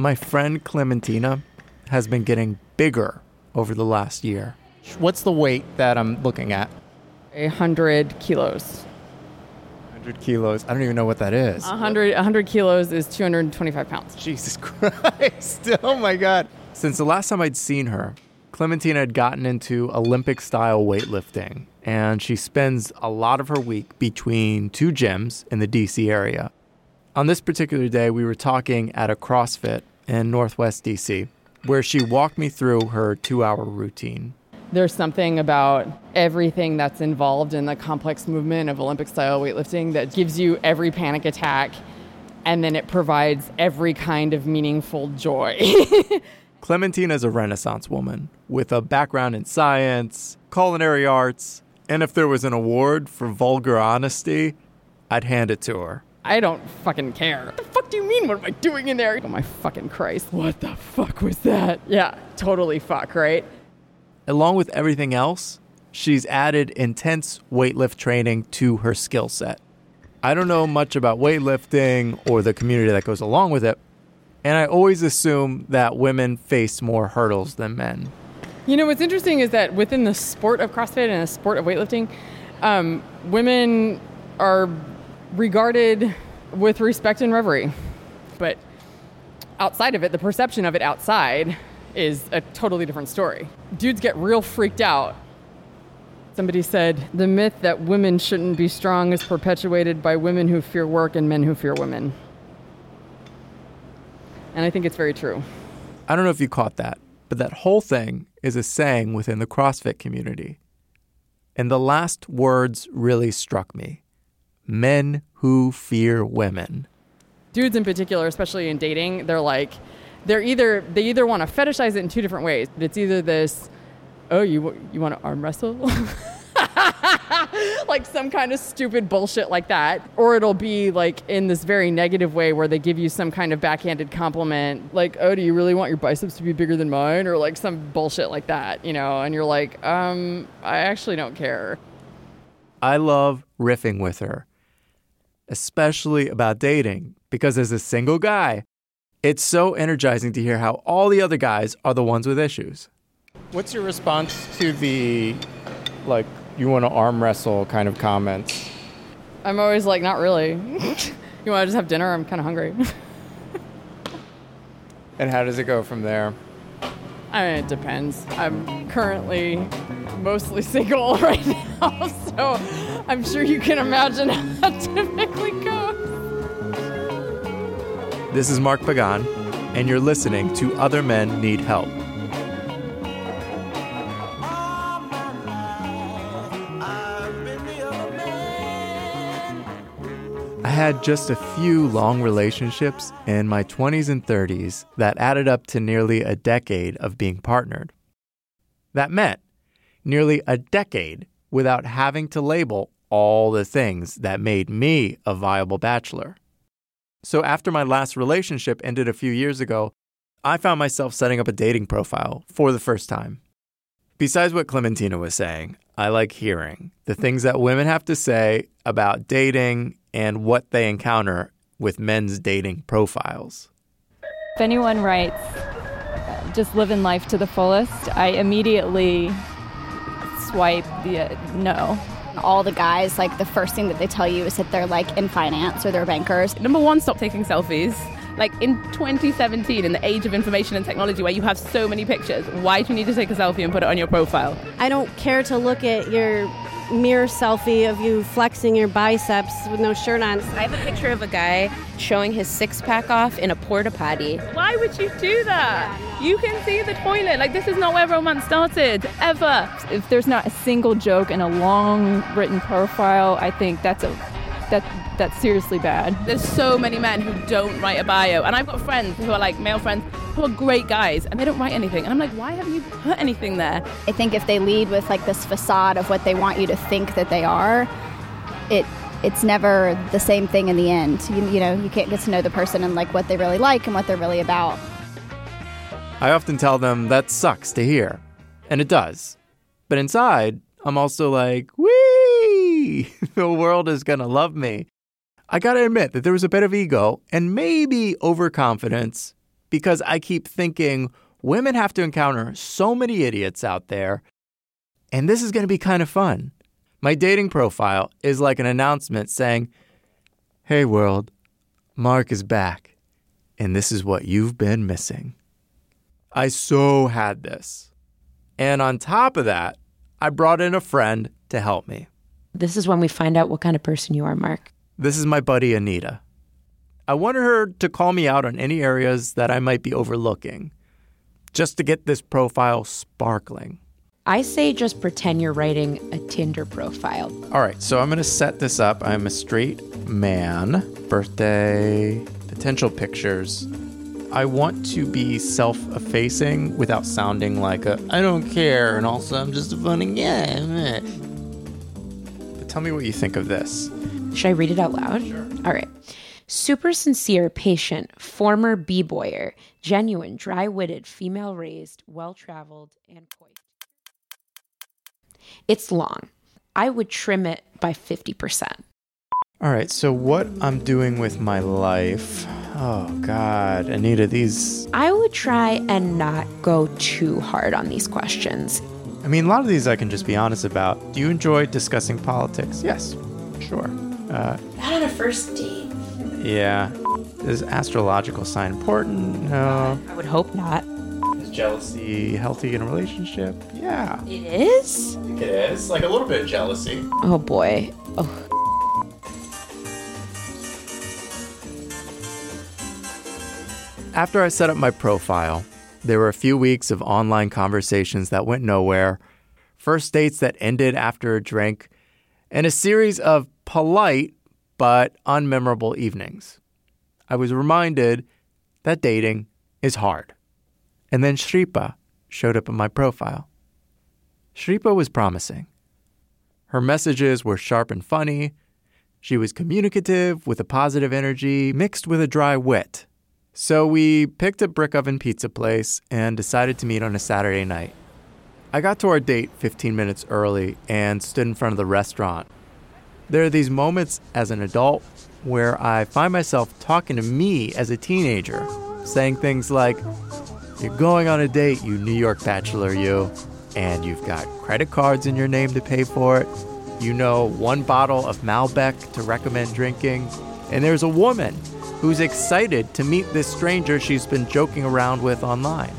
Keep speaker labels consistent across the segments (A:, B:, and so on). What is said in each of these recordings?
A: My friend Clementina has been getting bigger over the last year. What's the weight that I'm looking at?
B: A hundred kilos.
A: 100 kilos. I don't even know what that is.
B: A hundred, a hundred kilos is 225 pounds.
A: Jesus Christ. Oh my God. Since the last time I'd seen her, Clementina had gotten into Olympic style weightlifting, and she spends a lot of her week between two gyms in the DC area. On this particular day, we were talking at a CrossFit in Northwest DC, where she walked me through her two hour routine.
B: There's something about everything that's involved in the complex movement of Olympic style weightlifting that gives you every panic attack and then it provides every kind of meaningful joy.
A: Clementina is a Renaissance woman with a background in science, culinary arts, and if there was an award for vulgar honesty, I'd hand it to her.
B: I don't fucking care. What the fuck do you mean? What am I doing in there? Oh my fucking Christ. What the fuck was that? Yeah, totally fuck, right?
A: Along with everything else, she's added intense weightlift training to her skill set. I don't know much about weightlifting or the community that goes along with it, and I always assume that women face more hurdles than men.
B: You know, what's interesting is that within the sport of CrossFit and the sport of weightlifting, um, women are regarded with respect and reverie. But outside of it, the perception of it outside is a totally different story. Dudes get real freaked out. Somebody said the myth that women shouldn't be strong is perpetuated by women who fear work and men who fear women. And I think it's very true.
A: I don't know if you caught that, but that whole thing is a saying within the CrossFit community. And the last words really struck me men who fear women.
B: Dudes in particular, especially in dating, they're like, they're either they either want to fetishize it in two different ways. It's either this, oh, you you want to arm wrestle, like some kind of stupid bullshit like that, or it'll be like in this very negative way where they give you some kind of backhanded compliment, like, oh, do you really want your biceps to be bigger than mine, or like some bullshit like that, you know? And you're like, um, I actually don't care.
A: I love riffing with her, especially about dating, because as a single guy, it's so energizing to hear how all the other guys are the ones with issues. What's your response to the, like, you want to arm wrestle kind of comments?
B: I'm always like, not really. you want to just have dinner? I'm kind of hungry.
A: And how does it go from there?
B: I mean, it depends. I'm currently mostly single right now, so I'm sure you can imagine how it typically goes.
A: This is Mark Pagan, and you're listening to Other Men Need Help. I had just a few long relationships in my 20s and 30s that added up to nearly a decade of being partnered. That meant nearly a decade without having to label all the things that made me a viable bachelor. So, after my last relationship ended a few years ago, I found myself setting up a dating profile for the first time. Besides what Clementina was saying, I like hearing the things that women have to say about dating and what they encounter with men's dating profiles.
C: If anyone writes, just living life to the fullest, I immediately swipe the uh, no.
D: All the guys, like the first thing that they tell you is that they're like in finance or they're bankers.
E: Number one, stop taking selfies. Like in 2017, in the age of information and technology where you have so many pictures, why do you need to take a selfie and put it on your profile?
F: I don't care to look at your mirror selfie of you flexing your biceps with no shirt on.
G: I have a picture of a guy showing his six pack off in a porta potty.
E: Why would you do that? You can see the toilet. Like, this is not where romance started, ever.
C: If there's not a single joke in a long written profile, I think that's a that that's seriously bad.
E: There's so many men who don't write a bio, and I've got friends who are like male friends who are great guys, and they don't write anything. And I'm like, why haven't you put anything there?
D: I think if they lead with like this facade of what they want you to think that they are, it it's never the same thing in the end. You, you know, you can't get to know the person and like what they really like and what they're really about.
A: I often tell them that sucks to hear, and it does. But inside, I'm also like, wee, the world is gonna love me. I gotta admit that there was a bit of ego and maybe overconfidence because I keep thinking women have to encounter so many idiots out there, and this is going to be kind of fun. My dating profile is like an announcement saying, Hey world, Mark is back, and this is what you've been missing. I so had this. And on top of that, I brought in a friend to help me.
H: This is when we find out what kind of person you are, Mark.
A: This is my buddy Anita. I wanted her to call me out on any areas that I might be overlooking, just to get this profile sparkling.
H: I say just pretend you're writing a Tinder profile.
A: All right, so I'm going to set this up. I'm a straight man, birthday, potential pictures. I want to be self effacing without sounding like a I don't care and also I'm just a funny guy. But tell me what you think of this.
H: Should I read it out loud? Sure. All right. Super sincere, patient, former b boyer, genuine, dry witted, female raised, well traveled, and coy. It's long. I would trim it by 50%.
A: All right, so what I'm doing with my life. Oh, God. Anita, these.
H: I would try and not go too hard on these questions.
A: I mean, a lot of these I can just be honest about. Do you enjoy discussing politics? Yes, sure.
H: Uh, not on a first date.
A: Yeah. Is astrological sign important? No.
H: I would hope not Is
A: jealousy healthy in a relationship? Yeah.
H: It is?
A: I think it is. Like a little bit of jealousy.
H: Oh boy. Oh.
A: After I set up my profile, there were a few weeks of online conversations that went nowhere, first dates that ended after a drink, and a series of polite but unmemorable evenings. I was reminded that dating is hard. And then Shripa showed up in my profile. Shripa was promising. Her messages were sharp and funny. She was communicative with a positive energy mixed with a dry wit. So we picked a brick oven pizza place and decided to meet on a Saturday night. I got to our date 15 minutes early and stood in front of the restaurant. There are these moments as an adult where I find myself talking to me as a teenager, saying things like, you're going on a date, you New York bachelor, you, and you've got credit cards in your name to pay for it. You know one bottle of Malbec to recommend drinking. And there's a woman who's excited to meet this stranger she's been joking around with online.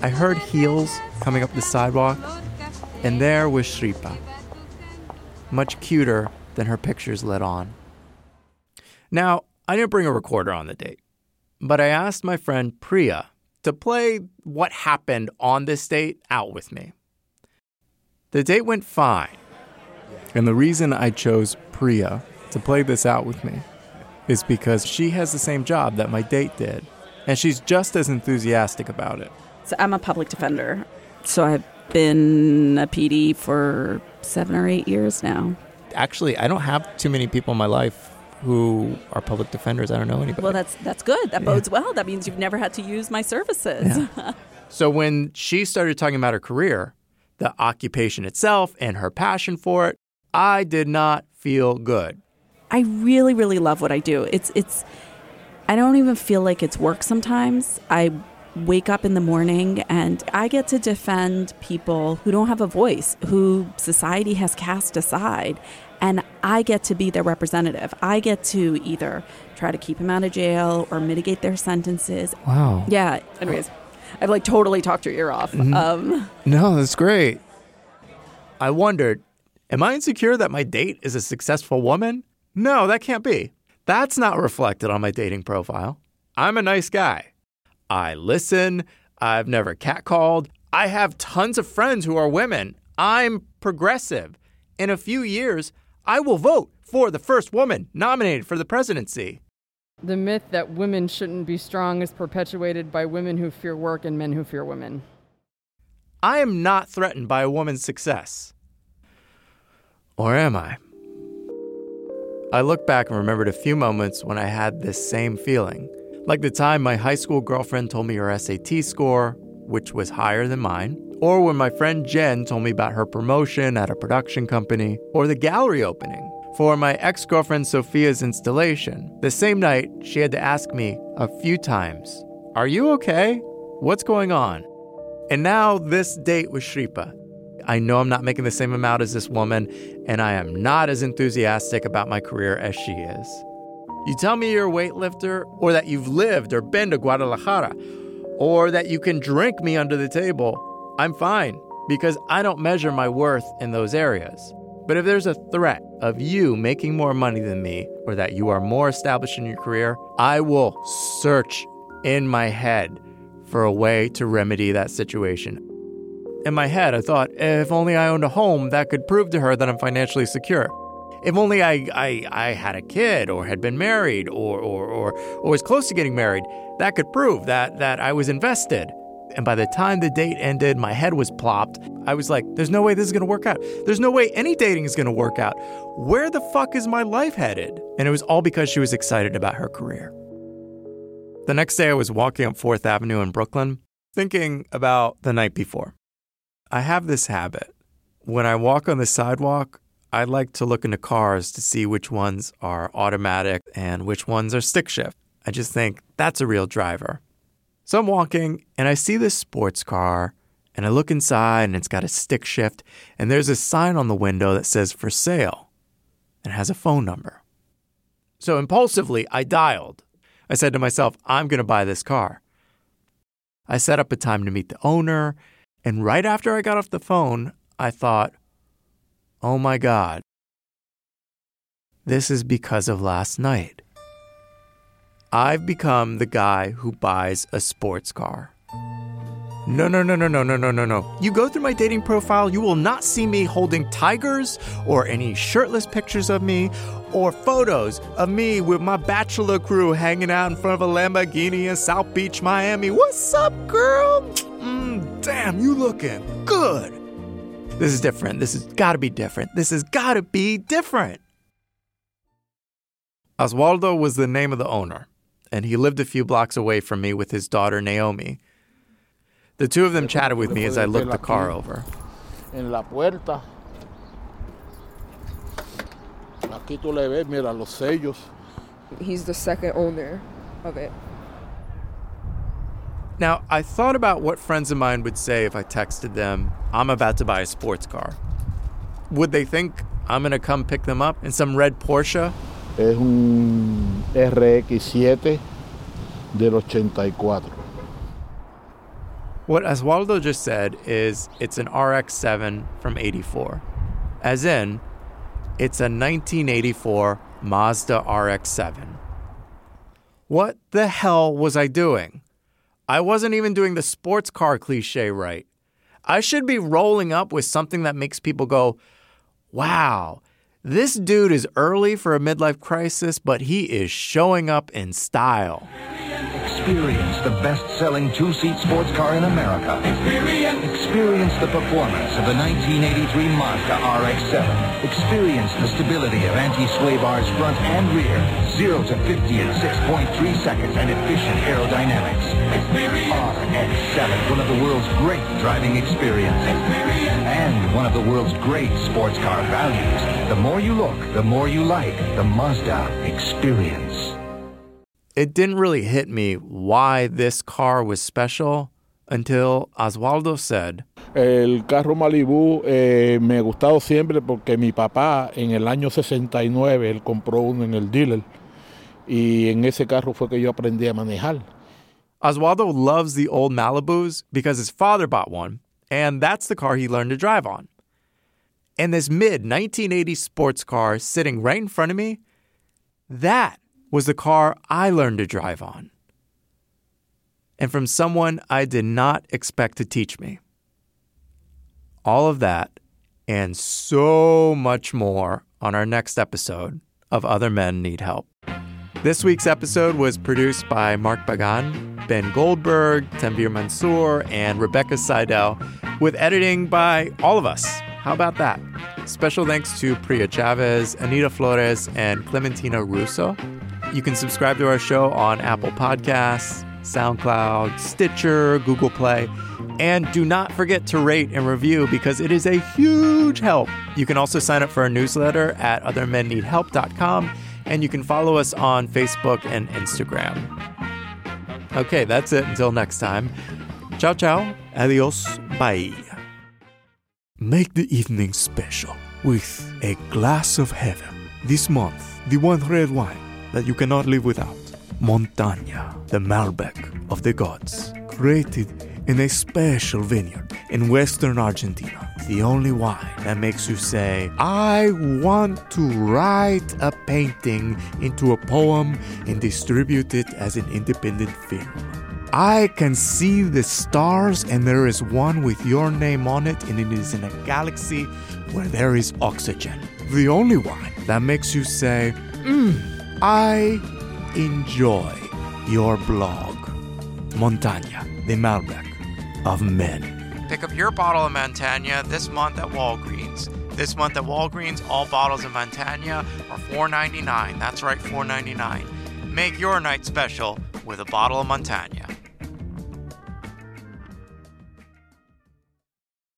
A: I heard heels coming up the sidewalk, and there was Shripa, much cuter than her pictures let on. Now, I didn't bring a recorder on the date, but I asked my friend Priya to play what happened on this date out with me. The date went fine. And the reason I chose Priya to play this out with me is because she has the same job that my date did, and she's just as enthusiastic about it.
I: So I'm a public defender. So I've been a PD for seven or eight years now.
A: Actually, I don't have too many people in my life who are public defenders. I don't know anybody.
I: Well, that's that's good. That yeah. bodes well. That means you've never had to use my services.
A: Yeah. so when she started talking about her career, the occupation itself, and her passion for it, I did not feel good.
I: I really, really love what I do. It's it's. I don't even feel like it's work sometimes. I wake up in the morning and I get to defend people who don't have a voice, who society has cast aside and I get to be their representative. I get to either try to keep them out of jail or mitigate their sentences.
A: Wow.
I: Yeah. Anyways, I've like totally talked your ear off. Mm-hmm. Um,
A: no, that's great. I wondered, am I insecure that my date is a successful woman? No, that can't be. That's not reflected on my dating profile. I'm a nice guy. I listen. I've never catcalled. I have tons of friends who are women. I'm progressive. In a few years, I will vote for the first woman nominated for the presidency.
B: The myth that women shouldn't be strong is perpetuated by women who fear work and men who fear women.
A: I am not threatened by a woman's success. Or am I? I look back and remembered a few moments when I had this same feeling. Like the time my high school girlfriend told me her SAT score, which was higher than mine, or when my friend Jen told me about her promotion at a production company, or the gallery opening for my ex girlfriend Sophia's installation. The same night, she had to ask me a few times, Are you okay? What's going on? And now, this date with Shripa. I know I'm not making the same amount as this woman, and I am not as enthusiastic about my career as she is. You tell me you're a weightlifter, or that you've lived or been to Guadalajara, or that you can drink me under the table, I'm fine because I don't measure my worth in those areas. But if there's a threat of you making more money than me, or that you are more established in your career, I will search in my head for a way to remedy that situation. In my head, I thought, if only I owned a home that could prove to her that I'm financially secure. If only I, I, I had a kid or had been married or, or, or, or was close to getting married, that could prove that, that I was invested. And by the time the date ended, my head was plopped. I was like, there's no way this is gonna work out. There's no way any dating is gonna work out. Where the fuck is my life headed? And it was all because she was excited about her career. The next day, I was walking up Fourth Avenue in Brooklyn, thinking about the night before. I have this habit. When I walk on the sidewalk, I like to look into cars to see which ones are automatic and which ones are stick shift. I just think that's a real driver. So I'm walking and I see this sports car and I look inside and it's got a stick shift and there's a sign on the window that says for sale and has a phone number. So impulsively, I dialed. I said to myself, I'm going to buy this car. I set up a time to meet the owner, and right after I got off the phone, I thought, Oh my God. This is because of last night. I've become the guy who buys a sports car. No, no, no, no, no, no, no, no, no. You go through my dating profile, you will not see me holding tigers or any shirtless pictures of me or photos of me with my bachelor crew hanging out in front of a Lamborghini in South Beach, Miami. What's up, girl? Damn, you looking good. This is different. This has got to be different. This has got to be different. Oswaldo was the name of the owner, and he lived a few blocks away from me with his daughter Naomi. The two of them chatted with me as I looked the car over.
J: En la puerta. Aquí tú le ves, mira los sellos.
K: He's the second owner of it.
A: Now, I thought about what friends of mine would say if I texted them, I'm about to buy a sports car. Would they think I'm going to come pick them up in some red Porsche?
J: Es un RX7 del 84.
A: What Oswaldo just said is it's an RX 7 from 84. As in, it's a 1984 Mazda RX 7. What the hell was I doing? I wasn't even doing the sports car cliche right. I should be rolling up with something that makes people go, wow, this dude is early for a midlife crisis, but he is showing up in style.
L: Experience the best-selling two-seat sports car in America. Experience. Experience the performance of the 1983 Mazda RX-7. Experience the stability of anti-sway bars front and rear. 0 to 50 in 6.3 seconds and efficient aerodynamics. RX-7, one of the world's great driving experiences. And one of the world's great sports car values. The more you look, the more you like the Mazda Experience
A: it didn't really hit me why this car was special until Oswaldo said,
J: El carro Malibu eh, me ha gustado siempre porque mi papá en el año 69 él compró uno en el dealer y en ese carro fue que yo aprendí a manejar.
A: Oswaldo loves the old Malibus because his father bought one, and that's the car he learned to drive on. And this mid 1980s sports car sitting right in front of me, that was the car I learned to drive on. And from someone I did not expect to teach me. All of that and so much more on our next episode of Other Men Need Help. This week's episode was produced by Mark Pagan, Ben Goldberg, Tanvir Mansour, and Rebecca Seidel, with editing by all of us. How about that? Special thanks to Priya Chavez, Anita Flores, and Clementina Russo. You can subscribe to our show on Apple Podcasts, SoundCloud, Stitcher, Google Play. And do not forget to rate and review because it is a huge help. You can also sign up for our newsletter at othermenneedhelp.com and you can follow us on Facebook and Instagram. Okay, that's it until next time. Ciao, ciao. Adios. Bye. Make the evening special with a glass of heaven. This month, the one red wine that you cannot live without. Montaña, the Malbec of the gods, created in a special vineyard in western Argentina. The only wine that makes you say, I want to write a painting into a poem and distribute it as an independent film. I can see the stars, and there is one with your name on it, and it is in a galaxy where there is oxygen. The only wine that makes you say, "Mm, I enjoy your blog. Montaña, the Malbec of men. Pick up your bottle of Montagna this month at Walgreens. This month at Walgreens, all bottles of Montagna are $4.99. That's right, $4.99. Make your night special with a bottle of Montagna.